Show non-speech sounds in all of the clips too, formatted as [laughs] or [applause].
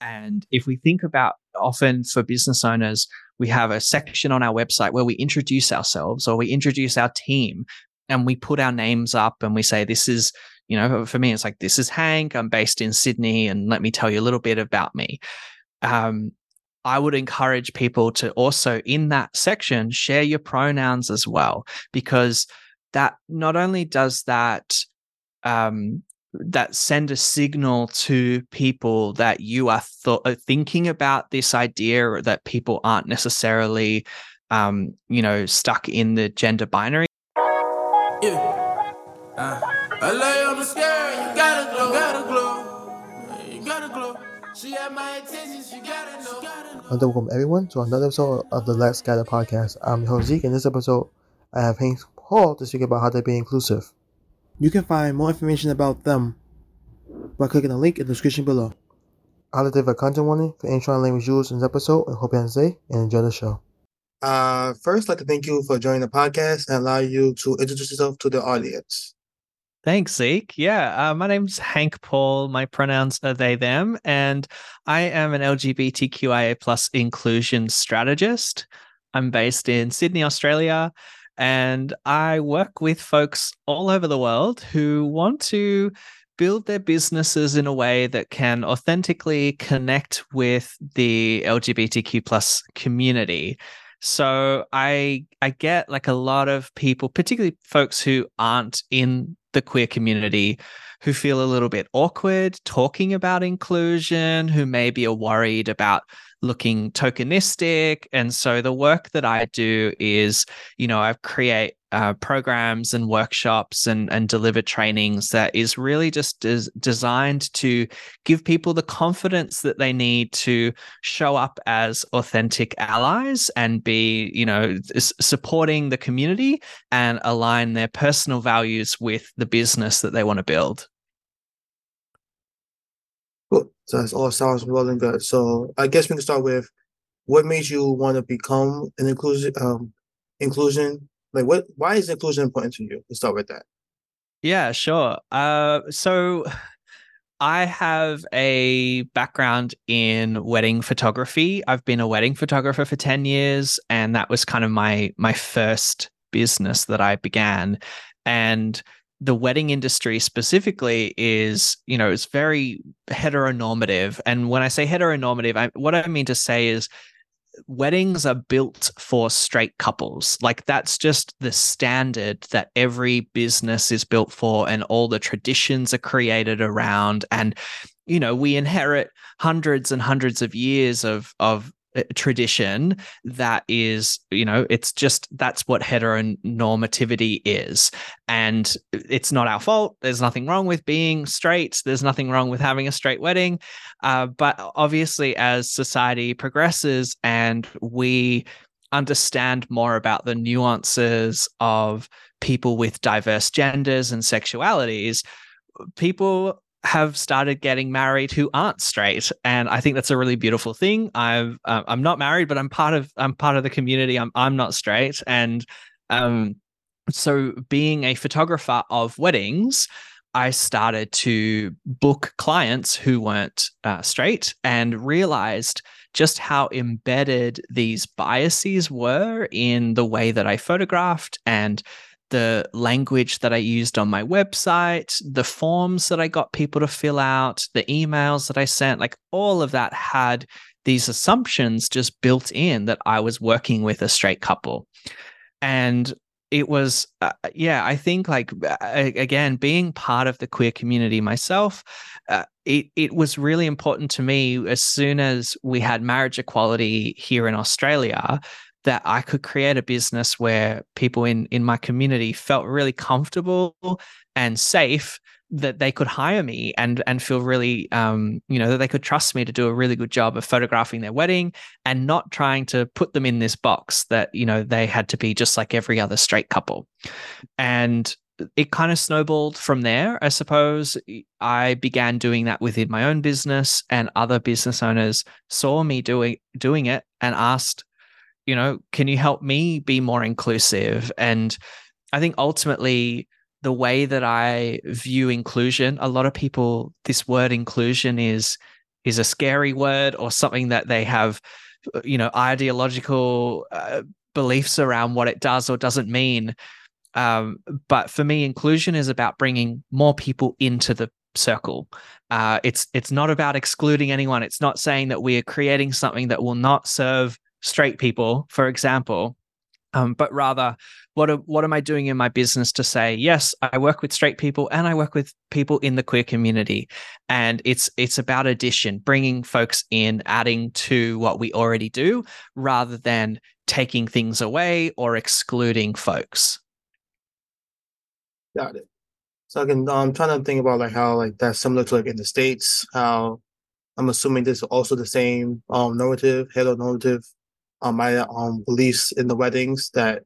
And if we think about often for business owners, we have a section on our website where we introduce ourselves or we introduce our team and we put our names up and we say, this is, you know, for me, it's like, this is Hank. I'm based in Sydney and let me tell you a little bit about me. Um, I would encourage people to also in that section share your pronouns as well, because that not only does that um, that send a signal to people that you are th- uh, thinking about this idea or that people aren't necessarily um, you know stuck in the gender binary yeah uh, I lay on the scale, you gotta glow, gotta glow, you gotta glow. She had my attention, she gotta know. And welcome everyone to another episode of the Let's Gather podcast. I'm your host Zeke. In this episode, I have Hank Paul to speak about how to be inclusive. You can find more information about them by clicking the link in the description below. I'll leave a content warning for any strong language used in this episode and hope you enjoy and enjoy the show. Uh, first, I'd like to thank you for joining the podcast and allow you to introduce yourself to the audience. Thanks, Zeke. Yeah, uh, my name's Hank Paul. My pronouns are they, them, and I am an LGBTQIA plus inclusion strategist. I'm based in Sydney, Australia, and I work with folks all over the world who want to build their businesses in a way that can authentically connect with the LGBTQ plus community. So I I get like a lot of people, particularly folks who aren't in the queer community, who feel a little bit awkward talking about inclusion, who maybe are worried about looking tokenistic. And so the work that I do is, you know, I create uh, programs and workshops and, and deliver trainings that is really just des- designed to give people the confidence that they need to show up as authentic allies and be, you know, s- supporting the community and align their personal values with the business that they want to build. So that all sounds well and good. So I guess we can start with what made you want to become an inclusion um inclusion like what why is inclusion important to you? Let's start with that. Yeah, sure. Uh so [sighs] I have a background in wedding photography. I've been a wedding photographer for 10 years and that was kind of my my first business that I began and the wedding industry specifically is, you know, it's very heteronormative. And when I say heteronormative, I, what I mean to say is weddings are built for straight couples. Like that's just the standard that every business is built for, and all the traditions are created around. And, you know, we inherit hundreds and hundreds of years of of tradition that is you know it's just that's what heteronormativity is. And it's not our fault. There's nothing wrong with being straight. There's nothing wrong with having a straight wedding. Uh, but obviously as society progresses and we understand more about the nuances of people with diverse genders and sexualities people have started getting married who aren't straight. And i think that's a really beautiful thing. I've uh, i'm not married but i'm part of i'm part of the community. I'm i'm not straight. And um so being a photographer of weddings I started to book clients who weren't uh, straight and realized just how embedded these biases were in the way that I photographed and the language that I used on my website, the forms that I got people to fill out, the emails that I sent, like all of that had these assumptions just built in that I was working with a straight couple. And it was uh, yeah i think like again being part of the queer community myself uh, it it was really important to me as soon as we had marriage equality here in australia that I could create a business where people in in my community felt really comfortable and safe that they could hire me and and feel really um you know that they could trust me to do a really good job of photographing their wedding and not trying to put them in this box that you know they had to be just like every other straight couple. And it kind of snowballed from there i suppose. I began doing that within my own business and other business owners saw me doing doing it and asked you know, can you help me be more inclusive? And I think ultimately, the way that I view inclusion, a lot of people, this word inclusion is is a scary word or something that they have uh, you know ideological uh, beliefs around what it does or doesn't mean. Um, but for me inclusion is about bringing more people into the circle. Uh, it's it's not about excluding anyone. It's not saying that we are creating something that will not serve straight people for example. Um, but rather what what am I doing in my business to say yes I work with straight people and I work with people in the queer community. And it's it's about addition bringing folks in adding to what we already do rather than taking things away or excluding folks. Got it. So I can I'm trying to think about like how like that's similar to like in the states how I'm assuming this is also the same um normative heteronormative um my um beliefs in the weddings that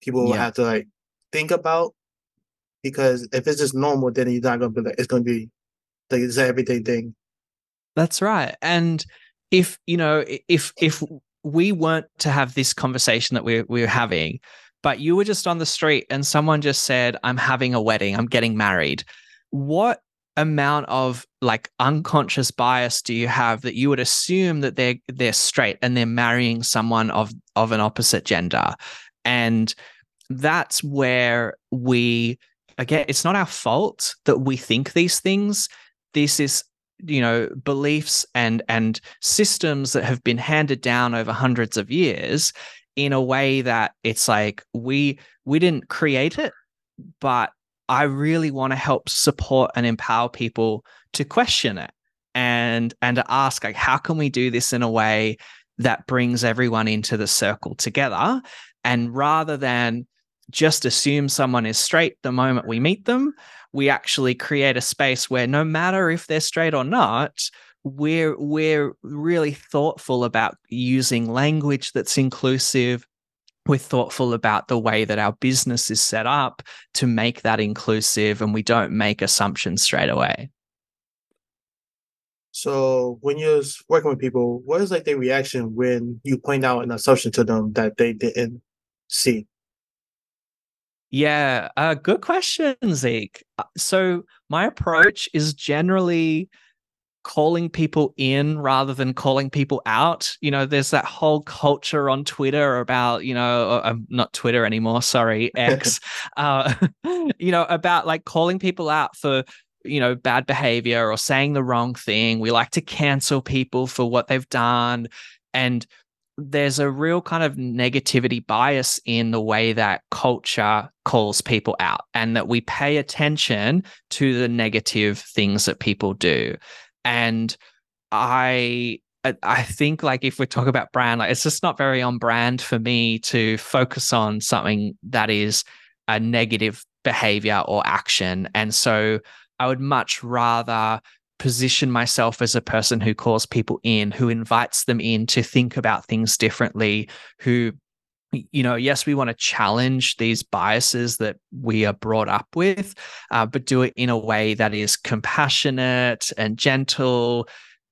people will Yeah. have to like think about because if it's just normal then you're not gonna be like it's gonna be like it's an everyday thing. That's right. And if, you know, if if we weren't to have this conversation that we're we're having, but you were just on the street and someone just said, I'm having a wedding, I'm getting married, what amount of like unconscious bias do you have that you would assume that they're they're straight and they're marrying someone of of an opposite gender? And that's where we again, it's not our fault that we think these things. This is you know beliefs and and systems that have been handed down over hundreds of years in a way that it's like we we didn't create it but i really want to help support and empower people to question it and and to ask like how can we do this in a way that brings everyone into the circle together? And rather than just assume someone is straight the moment we meet them we actually create a space where no matter if they're straight or not we're we're really thoughtful about using language that's inclusive we're thoughtful about the way that our business is set up to make that inclusive and we don't make assumptions straight away So when you're working with people, what is like their reaction when you point out an assumption to them that they didn't see? Yeah, uh, good question, Zeke. Uh, So my approach is generally calling people in rather than calling people out. You know, there's that whole culture on Twitter about, you know, uh, um, not Twitter anymore, sorry, [laughs] X, uh, [laughs] you know, about like calling people out for, you know, bad behavior or saying the wrong thing. We like to cancel people for what they've done. And there's a real kind of negativity bias in the way that culture calls people out and that we pay attention to the negative things that people do and i I- think like if we talk about brand like it's just not very on brand for me to focus on something that is a negative behavior or action. And so i would much rather position myself as a person who calls people in, who invites them in to think about things differently, who, you know, yes, we want to challenge these biases that we are brought up with, uh, but do it in a way that is compassionate and gentle.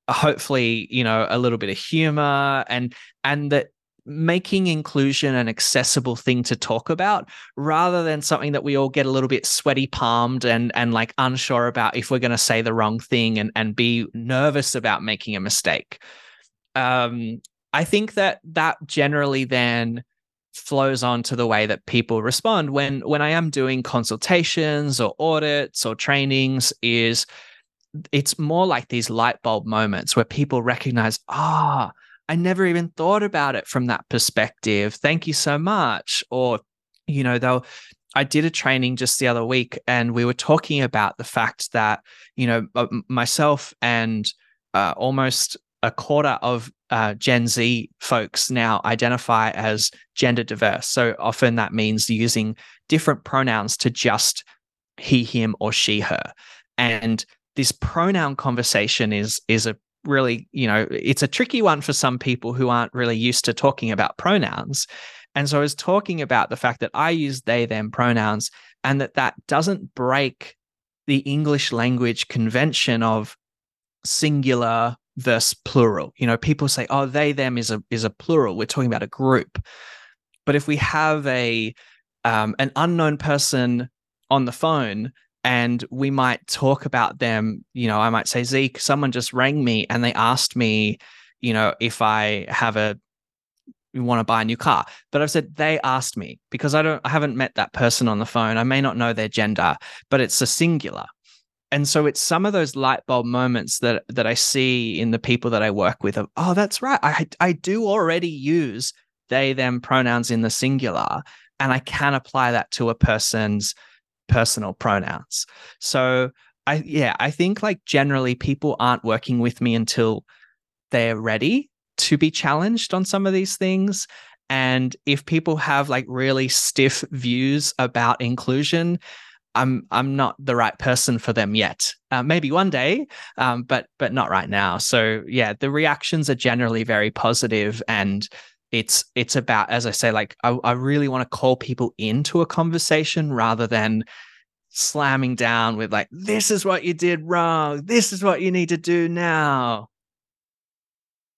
Hopefully, you know, a little bit of humor and and that making inclusion an accessible thing to talk about rather than something that we all get a little bit sweaty palmed and and like unsure about if we're going to say the wrong thing and and be nervous about making a mistake um i think that that generally then flows on to the way that people respond when when i am doing consultations or audits or trainings is it's more like these light bulb moments where people recognize ah I never even thought about it from that perspective. Thank you so much. Or, you know, they'll, I did a training just the other week and we were talking about the fact that, you know, myself and uh, almost a quarter of uh, Gen Z folks now identify as gender diverse. So often that means using different pronouns to just he, him, or she, her. And this pronoun conversation is is a really, you know, it's a tricky one for some people who aren't really used to talking about pronouns. And so I was talking about the fact that I use they, them pronouns and that that doesn't break the English language convention of singular versus plural. You know, people say, oh, they, them is a, is a plural. We're talking about a group. But if we have a, um, an unknown person on the phone and we might talk about them you know i might say zeke someone just rang me and they asked me you know if i have a want to buy a new car but i've said they asked me because i don't i haven't met that person on the phone i may not know their gender but it's a singular and so it's some of those light bulb moments that that i see in the people that i work with of oh that's right. I i do already use they them pronouns in the singular and i can apply that to a person's personal pronouns. So i yeah i think like generally people aren't working with me until they're ready to be challenged on some of these things. And if people have like really stiff views about inclusion I'm I'm not the right person for them yet. Uh, maybe one day, um, but but not right now. So yeah, the reactions are generally very positive, and it's it's about as I say, like I, I really want to call people into a conversation rather than slamming down with like this is what you did wrong, this is what you need to do now.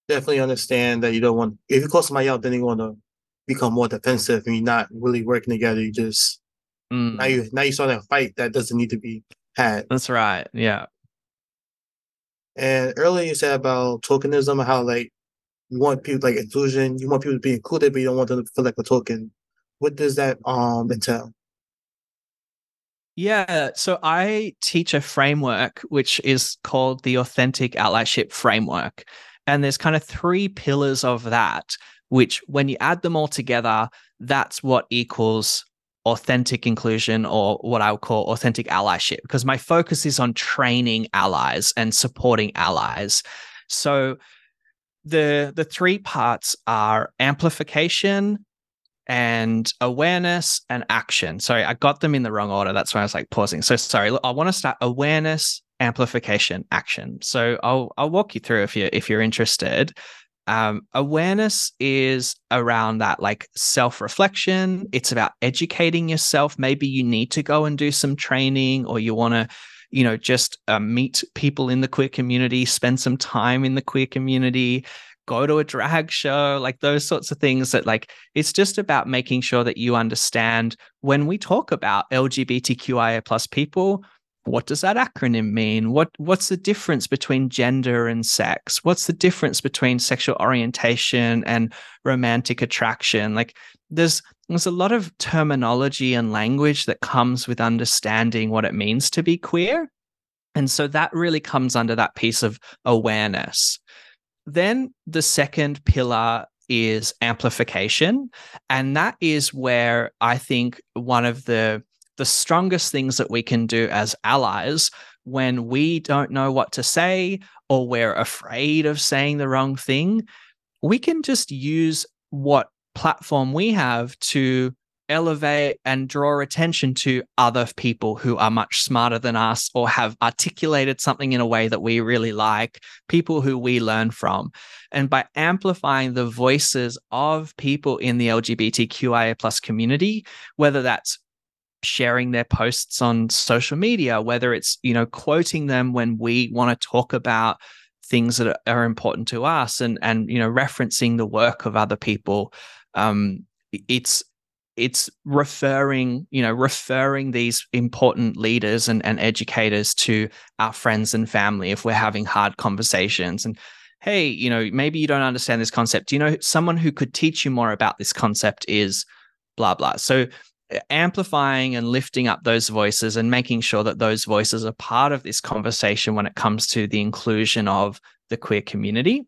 Definitely understand that you don't want if you call somebody out, then you want to become more defensive, and you're not really working together. You just Mm. Now you now you saw that fight that doesn't need to be had. That's right. Yeah. And earlier you said about tokenism, and how like you want people like inclusion, you want people to be included, but you don't want them to feel like a token. What does that um entail? Yeah, so I teach a framework which is called the Authentic Allyship Framework. And there's kind of three pillars of that, which when you add them all together, that's what equals authentic inclusion or what I would call authentic allyship because my focus is on training allies and supporting allies. So the the three parts are amplification and awareness and action. Sorry, I got them in the wrong order. That's why I was like pausing. So sorry. I want to start awareness, amplification, action. So I'll I'll walk you through if you if you're interested um, awareness is around that like self reflection. It's about educating yourself. Maybe you need to go and do some training or you want to, you know, just uh, meet people in the queer community, spend some time in the queer community, go to a drag show, like those sorts of things that like it's just about making sure that you understand when we talk about LGBTQIA plus people, what does that acronym mean? What what's the difference between gender and sex? What's the difference between sexual orientation and romantic attraction? Like there's there's a lot of terminology and language that comes with understanding what it means to be queer. And so that really comes under that piece of awareness. Then the second pillar is amplification. And that is where I think one of the the strongest things that we can do as allies when we don't know what to say or we're afraid of saying the wrong thing, we can just use what platform we have to elevate and draw attention to other people who are much smarter than us or have articulated something in a way that we really like, people who we learn from. And by amplifying the voices of people in the LGBTQIA plus community, whether that's sharing their posts on social media, whether it's, you know, quoting them when we want to talk about things that are important to us and and you know referencing the work of other people. Um it's it's referring you know referring these important leaders and, and educators to our friends and family if we're having hard conversations. And hey you know maybe you don't understand this concept. You know someone who could teach you more about this concept is blah blah. So amplifying and lifting up those voices and making sure that those voices are part of this conversation when it comes to the inclusion of the queer community.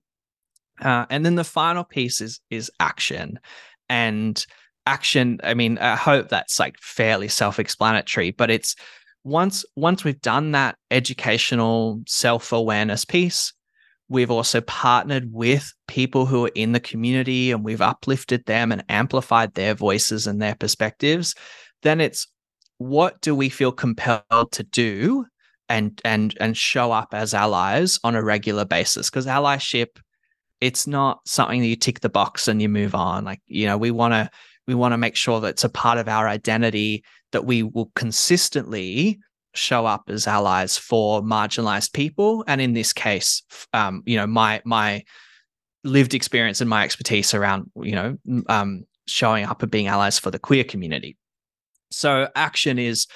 Uh, and then the final piece is is action, and action. I mean, I hope that's like fairly self-explanatory, but it's once once we've done that educational self-awareness piece, We've also partnered with people who are in the community and we've uplifted them and amplified their voices and their perspectives. Then it's what do we feel compelled to do and and and show up as allies on a regular basis? Because allyship, it's not something that you tick the box and you move on. Like, you know, we want to we want to make sure that it's a part of our identity that we will consistently show up as allies for marginalized people and in this case um, you know my my lived experience and my expertise around you know um, showing up and being allies for the queer community so action is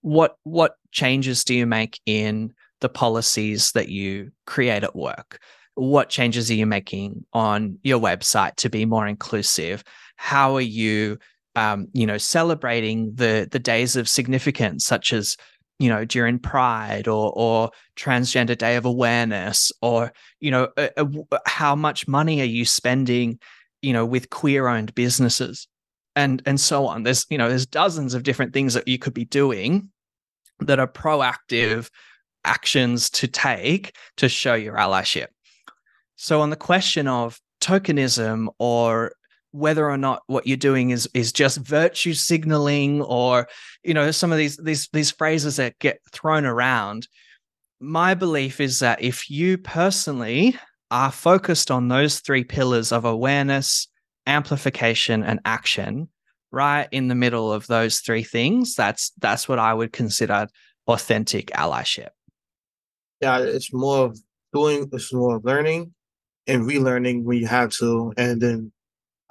what what changes do you make in the policies that you create at work? What changes are you making on your website to be more inclusive? How are you, um, you know, celebrating the the days of significance, such as you know during pride or or transgender day of awareness or you know how much money are you spending you know with queer owned businesses? And and so on. There's you know there's dozens of different things that you could be doing that are proactive actions to take to show your allyship. So on the question of tokenism or whether or not what you're doing is is just virtue signaling or you know some of these these these phrases that get thrown around. My belief is that if you personally are focused on those three pillars of awareness amplification and action right in the middle of those three things that's that's what i would consider authentic allyship. Yeah it's more of doing it's more of learning and relearning when you have to and then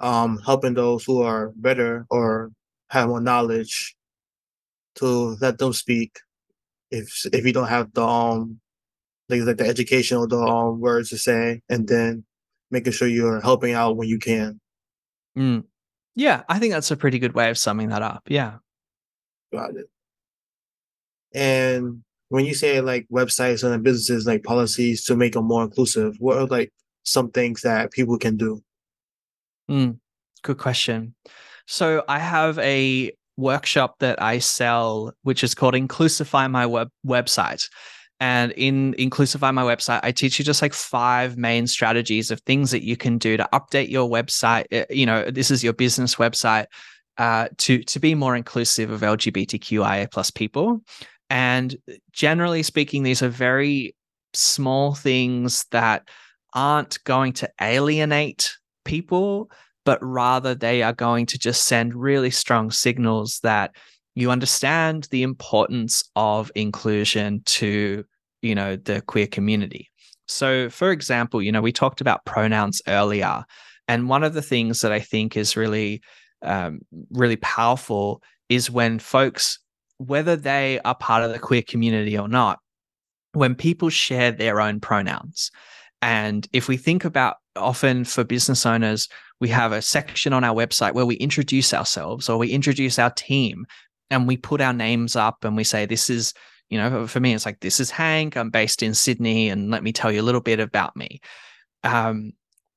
um, helping those who are better or have more knowledge to let them speak. If if you don't have the um like, like the education or the um, words to say, and then making sure you're helping out when you can. Mm. Yeah, I think that's a pretty good way of summing that up. Yeah. Got it. And when you say like websites and businesses like policies to make them more inclusive, what are like some things that people can do? Mm, good question. So I have a workshop that I sell, which is called Inclusify My Web website. And in Inclusify My website, I teach you just like five main strategies of things that you can do to update your website. Eh, you know, this is your business website uh, to to be more inclusive of LGBTQIA plus people. And generally speaking, these are very small things that aren't going to alienate people, but rather they are going to just send really strong signals that you understand the importance of inclusion to you know the queer community. So for example you know we talked about pronouns earlier and one of the things that i think is really um, really powerful is when folks whether they are part of the queer community or not when people share their own pronouns and if we think about often for business owners, we have a section on our website where we introduce ourselves or we introduce our team and we put our names up and we say, This is, you know, for me, it's like, This is Hank. I'm based in Sydney and let me tell you a little bit about me. Um,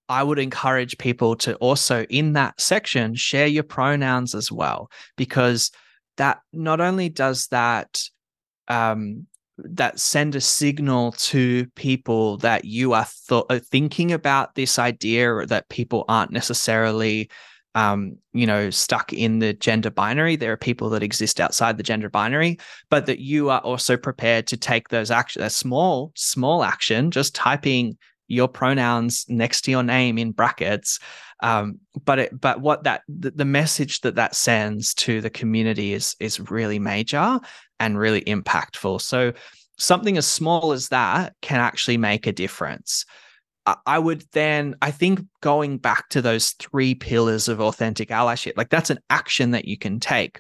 I would encourage people to also, in that section, share your pronouns as well, because that not only does that um, that send a signal to people that you are th- uh, thinking about this idea or that people aren't necessarily um, you know stuck in the gender binary. There are people that exist outside the gender binary but that you are also prepared to take those action a small small action just typing your pronouns next to your name in brackets um, but it, but what that the, the message that that sends to the community is is really major and really impactful. So something as small as that can actually make a difference. I would then, I think going back to those three pillars of authentic allyship, like that's an action that you can take.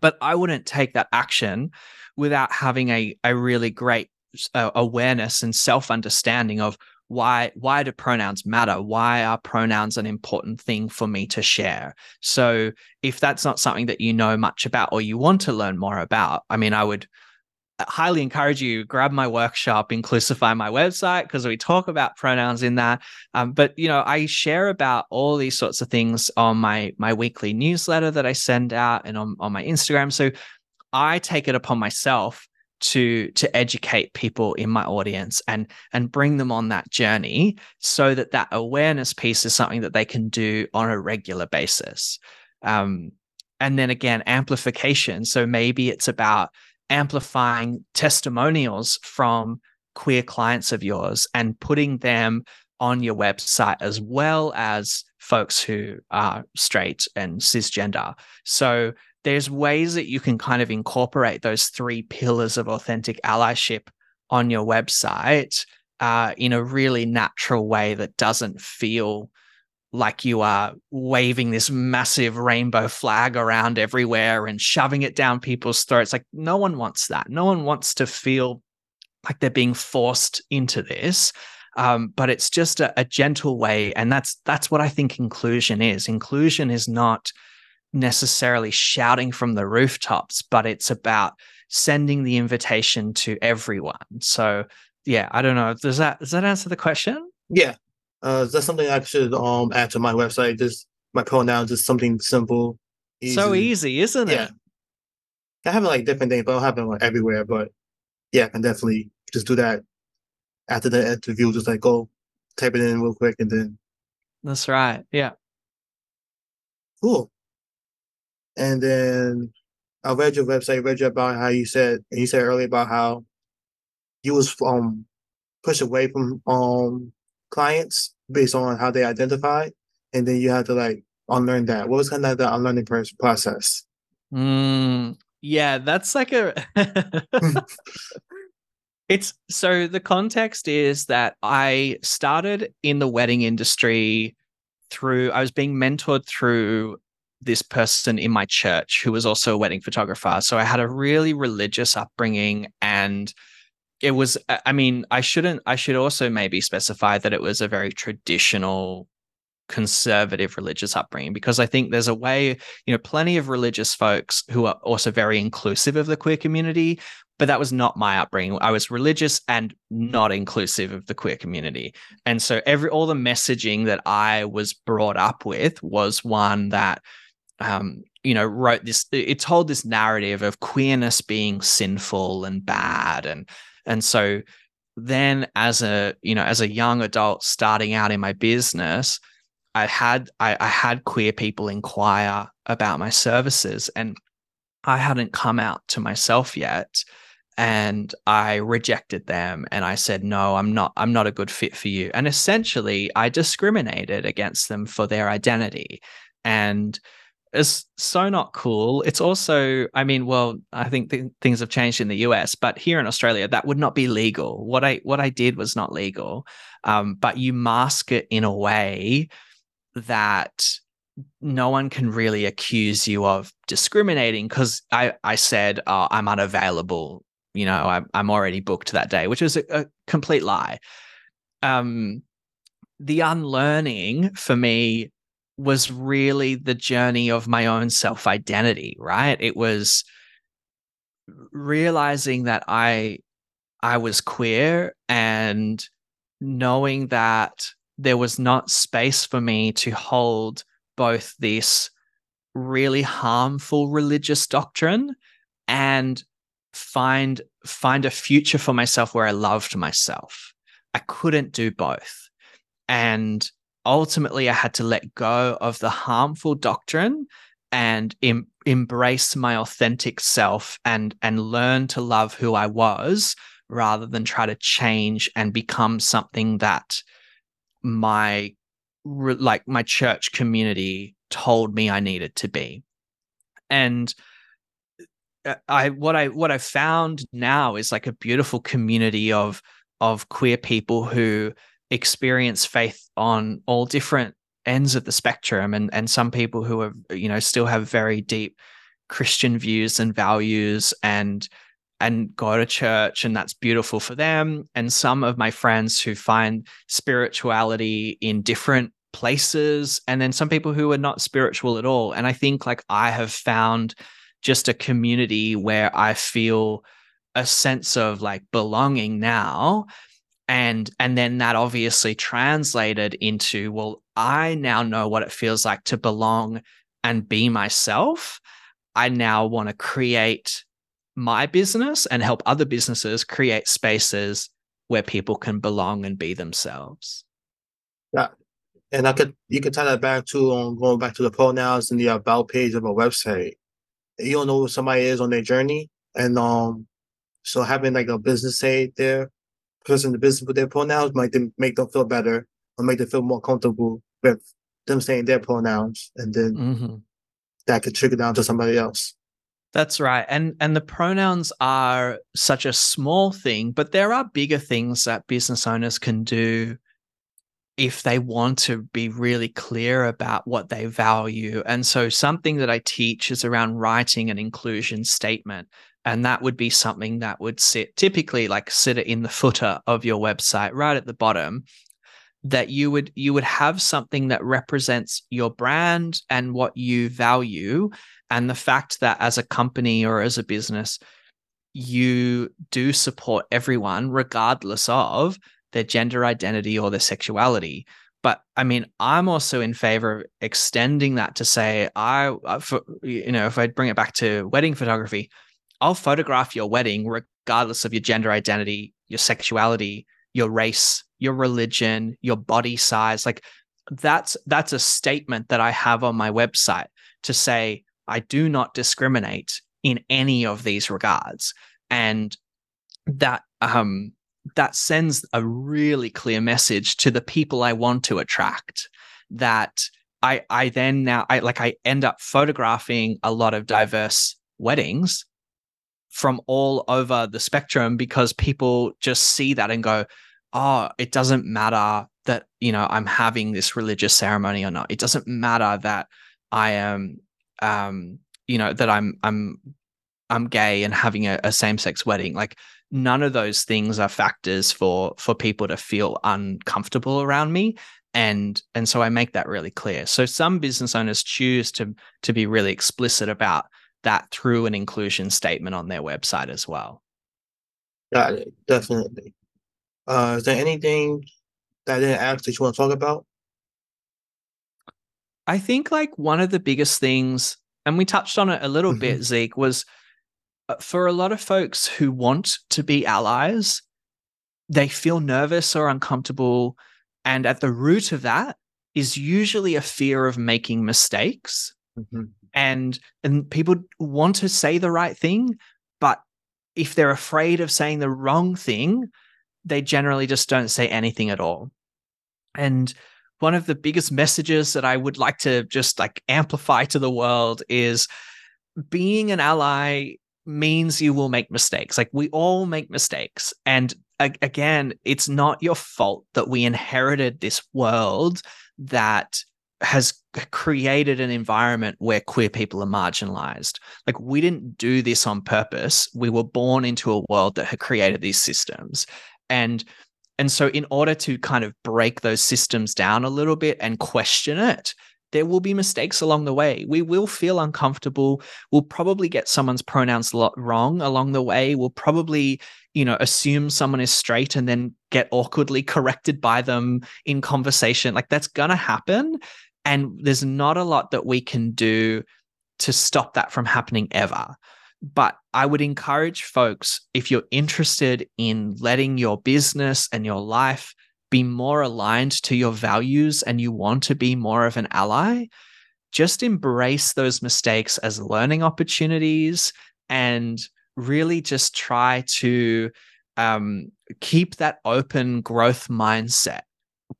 But I wouldn't take that action without having a, a really great uh, awareness and self understanding of why why do pronouns matter? Why are pronouns an important thing for me to share? So if that's not something that you know much about or you want to learn more about i mean i would uh, highly encourage you grab my workshop inclusify my website because we talk about pronouns in that. Um, but you know i share about all these sorts of things on my my weekly newsletter that i send out and on, on my instagram. So i take it upon myself to to educate people in my audience and and bring them on that journey so that that awareness piece is something that they can do on a regular basis. Um, and then again amplification. So maybe it's about amplifying testimonials from queer clients of yours and putting them on your website as well as folks who are straight and cisgender. So there's ways that you can kind of incorporate those three pillars of authentic allyship on your website uh, in a really natural way that doesn't feel like you are waving this massive rainbow flag around everywhere and shoving it down people's throats. Like, no one wants that. No one wants to feel like they're being forced into this. Um, but it's just a, a gentle way, and that's that's what I think inclusion is. Inclusion is not necessarily shouting from the rooftops, but it's about sending the invitation to everyone. So yeah, I don't know. Does that does that answer the question? Yeah. Uh, is that something I should um add to my website? Just my pronouns, just something simple. Easy. So easy, isn't it? yeah. it? I have like different things, but I have them like everywhere. But yeah, I can definitely just do that after the interview. Just like go type it in real quick and then. That's right. Yeah. Cool. And then I read your website, read you about how you said, you said earlier about how you was um pushed away from um clients based on how they identify, and then you had to like unlearn that. What was kind of the unlearning process? Mm, yeah, that's like a. [laughs] it's so the context is that I started in the wedding industry through I was being mentored through this person in my church who was also a wedding photographer. So I had a really religious upbringing and it was I mean, I shouldn't I should also maybe specify that it was a very traditional conservative religious upbringing because I think there's a way, you know, plenty of religious folks who are also very inclusive of the queer community, but that was not my upbringing. I was religious and not inclusive of the queer community. And so every all the messaging that I was brought up with was one that um, you know, wrote this, it told this narrative of queerness being sinful and bad. And, and so then as a, you know, as a young adult starting out in my business, I had, I, I had queer people inquire about my services and I hadn't come out to myself yet. And I rejected them and I said no I'm not I'm not a good fit for you. And essentially I discriminated against them for their identity. And is so not cool. It's also, I mean, well, I think th- things have changed in the US, but here in Australia, that would not be legal. What I what I did was not legal, um, but you mask it in a way that no one can really accuse you of discriminating because I I said oh, I'm unavailable. You know, I'm I'm already booked that day, which is a, a complete lie. Um, the unlearning for me was really the journey of my own self identity, right? It was realizing that I I was queer and knowing that there was not space for me to hold both this really harmful religious doctrine and find find a future for myself where I loved myself. I couldn't do both. And ultimately I had to let go of the harmful doctrine and em- embrace my authentic self and and learn to love who I was rather than try to change and become something that my like my church community told me I needed to be. And uh, I what I what I found now is like a beautiful community of of queer people who experience faith on all different ends of the spectrum and and some people who are you know still have very deep christian views and values and and go to church and that's beautiful for them. And some of my friends who find spirituality in different places and then some people who are not spiritual at all. And i think like i have found just a community where i feel a sense of like belonging now and and then that obviously translated into well i now know what it feels like to belong and be myself. I now want to create my business and help other businesses create spaces where people can belong and be themselves. Yeah. And i could you could tie that back to um, going back to the pronouns and the about page of a website. You don't know who somebody is on their journey. And um so having like a business aid there person in the business with their pronouns might make them feel better or make them feel more comfortable with them saying their pronouns, and then mm-hmm. that could trickle down to somebody else. That's right. And and the pronouns are such a small thing, but there are bigger things that business owners can do if they want to be really clear about what they value. And so, something that I teach is around writing an inclusion statement. And that would be something that would sit typically like sit in the footer of your website, right at the bottom that you would you would have something that represents your brand and what you value and the fact that as a company or as a business you do support everyone regardless of their gender identity or their sexuality. But i mean i'm also in favor of extending that to say i uh, for, you know if i bring it back to wedding photography i'll photograph your wedding regardless of your gender identity your sexuality your race your religion, your body size. Like that's that's a statement that I have on my website to say I do not discriminate in any of these regards. And that um that sends a really clear message to the people I want to attract that I I then now I like I end up photographing a lot of diverse weddings from all over the spectrum because people just see that and go oh, it doesn't matter that, you know, I'm having this religious ceremony or not. It doesn't matter that I am, um, you know, that I'm, I'm, I'm gay and having a, a same-sex wedding. Like none of those things are factors for for people to feel uncomfortable around me and and so i make that really clear so some business owners choose to to be really explicit about that through an inclusion statement on their website as well got it definitely uh, is there anything that I didn't ask that you want to talk about? I think like one of the biggest things, and we touched on it a little mm-hmm. bit, Zeke, was uh, for a lot of folks who want to be allies, they feel nervous or uncomfortable. And at the root of that is usually a fear of making mistakes. Mm-hmm. And and people want to say the right thing, but if they're afraid of saying the wrong thing, they generally just don't say anything at all. And one of the biggest messages that I would like to just like amplify to the world is being an ally means you will make mistakes. Like we all make mistakes. And again, it's not your fault that we inherited this world that has created an environment where queer people are marginalized. Like we didn't do this on purpose. We were born into a world that had created these systems. And and so in order to kind of break those systems down a little bit and question it there will be mistakes along the way. We will feel uncomfortable. We'll probably get someone's pronouns wrong along the way. We'll probably you know assume someone is straight and then get awkwardly corrected by them in conversation. Like that's going to happen and there's not a lot that we can do to stop that from happening ever. But I would encourage folks, if you're interested in letting your business and your life be more aligned to your values and you want to be more of an ally, just embrace those mistakes as learning opportunities and really just try to um, keep that open growth mindset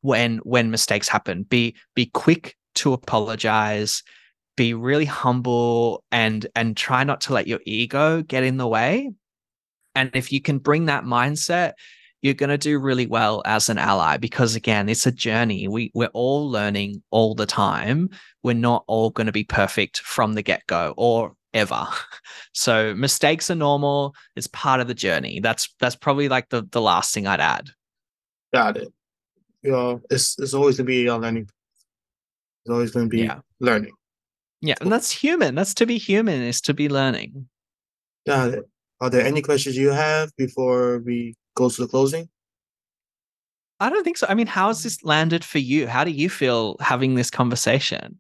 when when mistakes happen. Be be quick to apologize be really humble and and try not to let your ego get in the way. And if you can bring that mindset you're going to do really well as an ally because again it's a journey. We we're all learning all the time. We're not all going to be perfect from the get-go or ever. [laughs] So mistakes are normal. It's part of the journey. That's that's probably like the the last thing i'd add. Got it. You know it's it's always going to be a learning it's always going to be yeah. learning yeah, and that's human. That's to be human is to be learning. Got it. Are there any questions you have before we go to the closing? I don't think so. I mean, how has this landed for you? How do you feel having this conversation?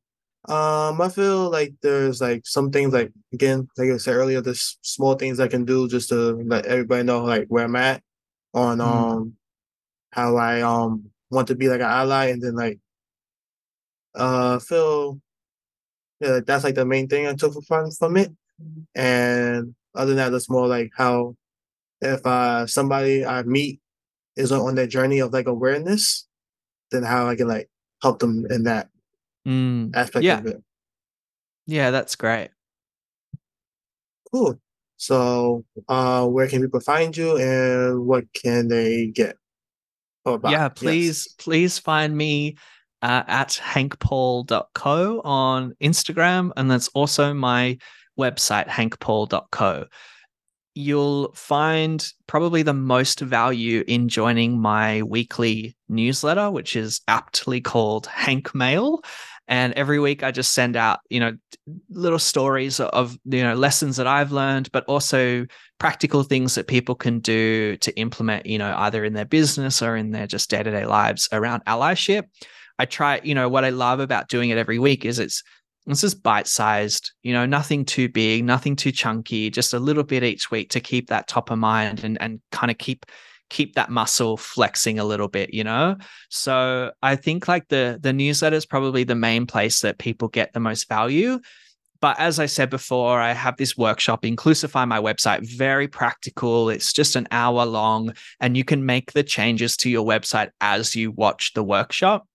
Um, I feel like there's like some things like again, like I said earlier, there's small things I can do just to let everybody know like where I'm at on mm. um how I um want to be like an ally and then like uh feel yeah, that's like the main thing I took from from it. And other than that, it's more like how if uh somebody I meet is on their journey of like awareness, then how I can like help them in that mm, aspect yeah. of it. Yeah, that's great. Cool. So uh where can people find you and what can they get? yeah, please, yes. please find me uh, at hankpaul.co on Instagram. And that's also my website, hankpaul.co. You'll find probably the most value in joining my weekly newsletter, which is aptly called Hank Mail. And every week I just send out, you know, little stories of, you know, lessons that I've learned, but also practical things that people can do to implement, you know, either in their business or in their just day to day lives around allyship. I try, you know, what I love about doing it every week is it's it's just bite sized, you know, nothing too big, nothing too chunky, just a little bit each week to keep that top of mind and and kind of keep keep that muscle flexing a little bit, you know? So I think like the the newsletter is probably the main place that people get the most value. But as I said before, I have this workshop, Inclusify my website, very practical. It's just an hour long, and you can make the changes to your website as you watch the workshop.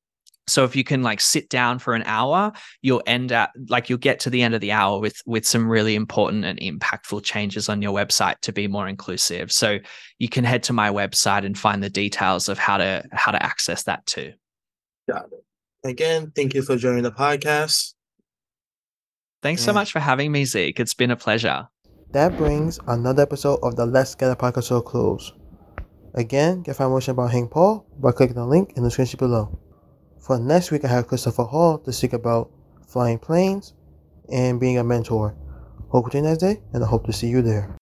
So if you can like sit down for an hour, you'll end at like you'll get to the end of the hour with with some really important and impactful changes on your website to be more inclusive. So you can head to my website and find the details of how to how to access that too. Got it. Again, thank you for joining the podcast. Thanks yeah. so much for having me, Zeke. It's been a pleasure. That brings another episode of the Let's Gather Podcast to a close. Again, get information about Hank Paul by clicking the link in the description below. For next week, I have Christopher Hall to speak about flying planes and being a mentor. Hope to see you next day, and I hope to see you there.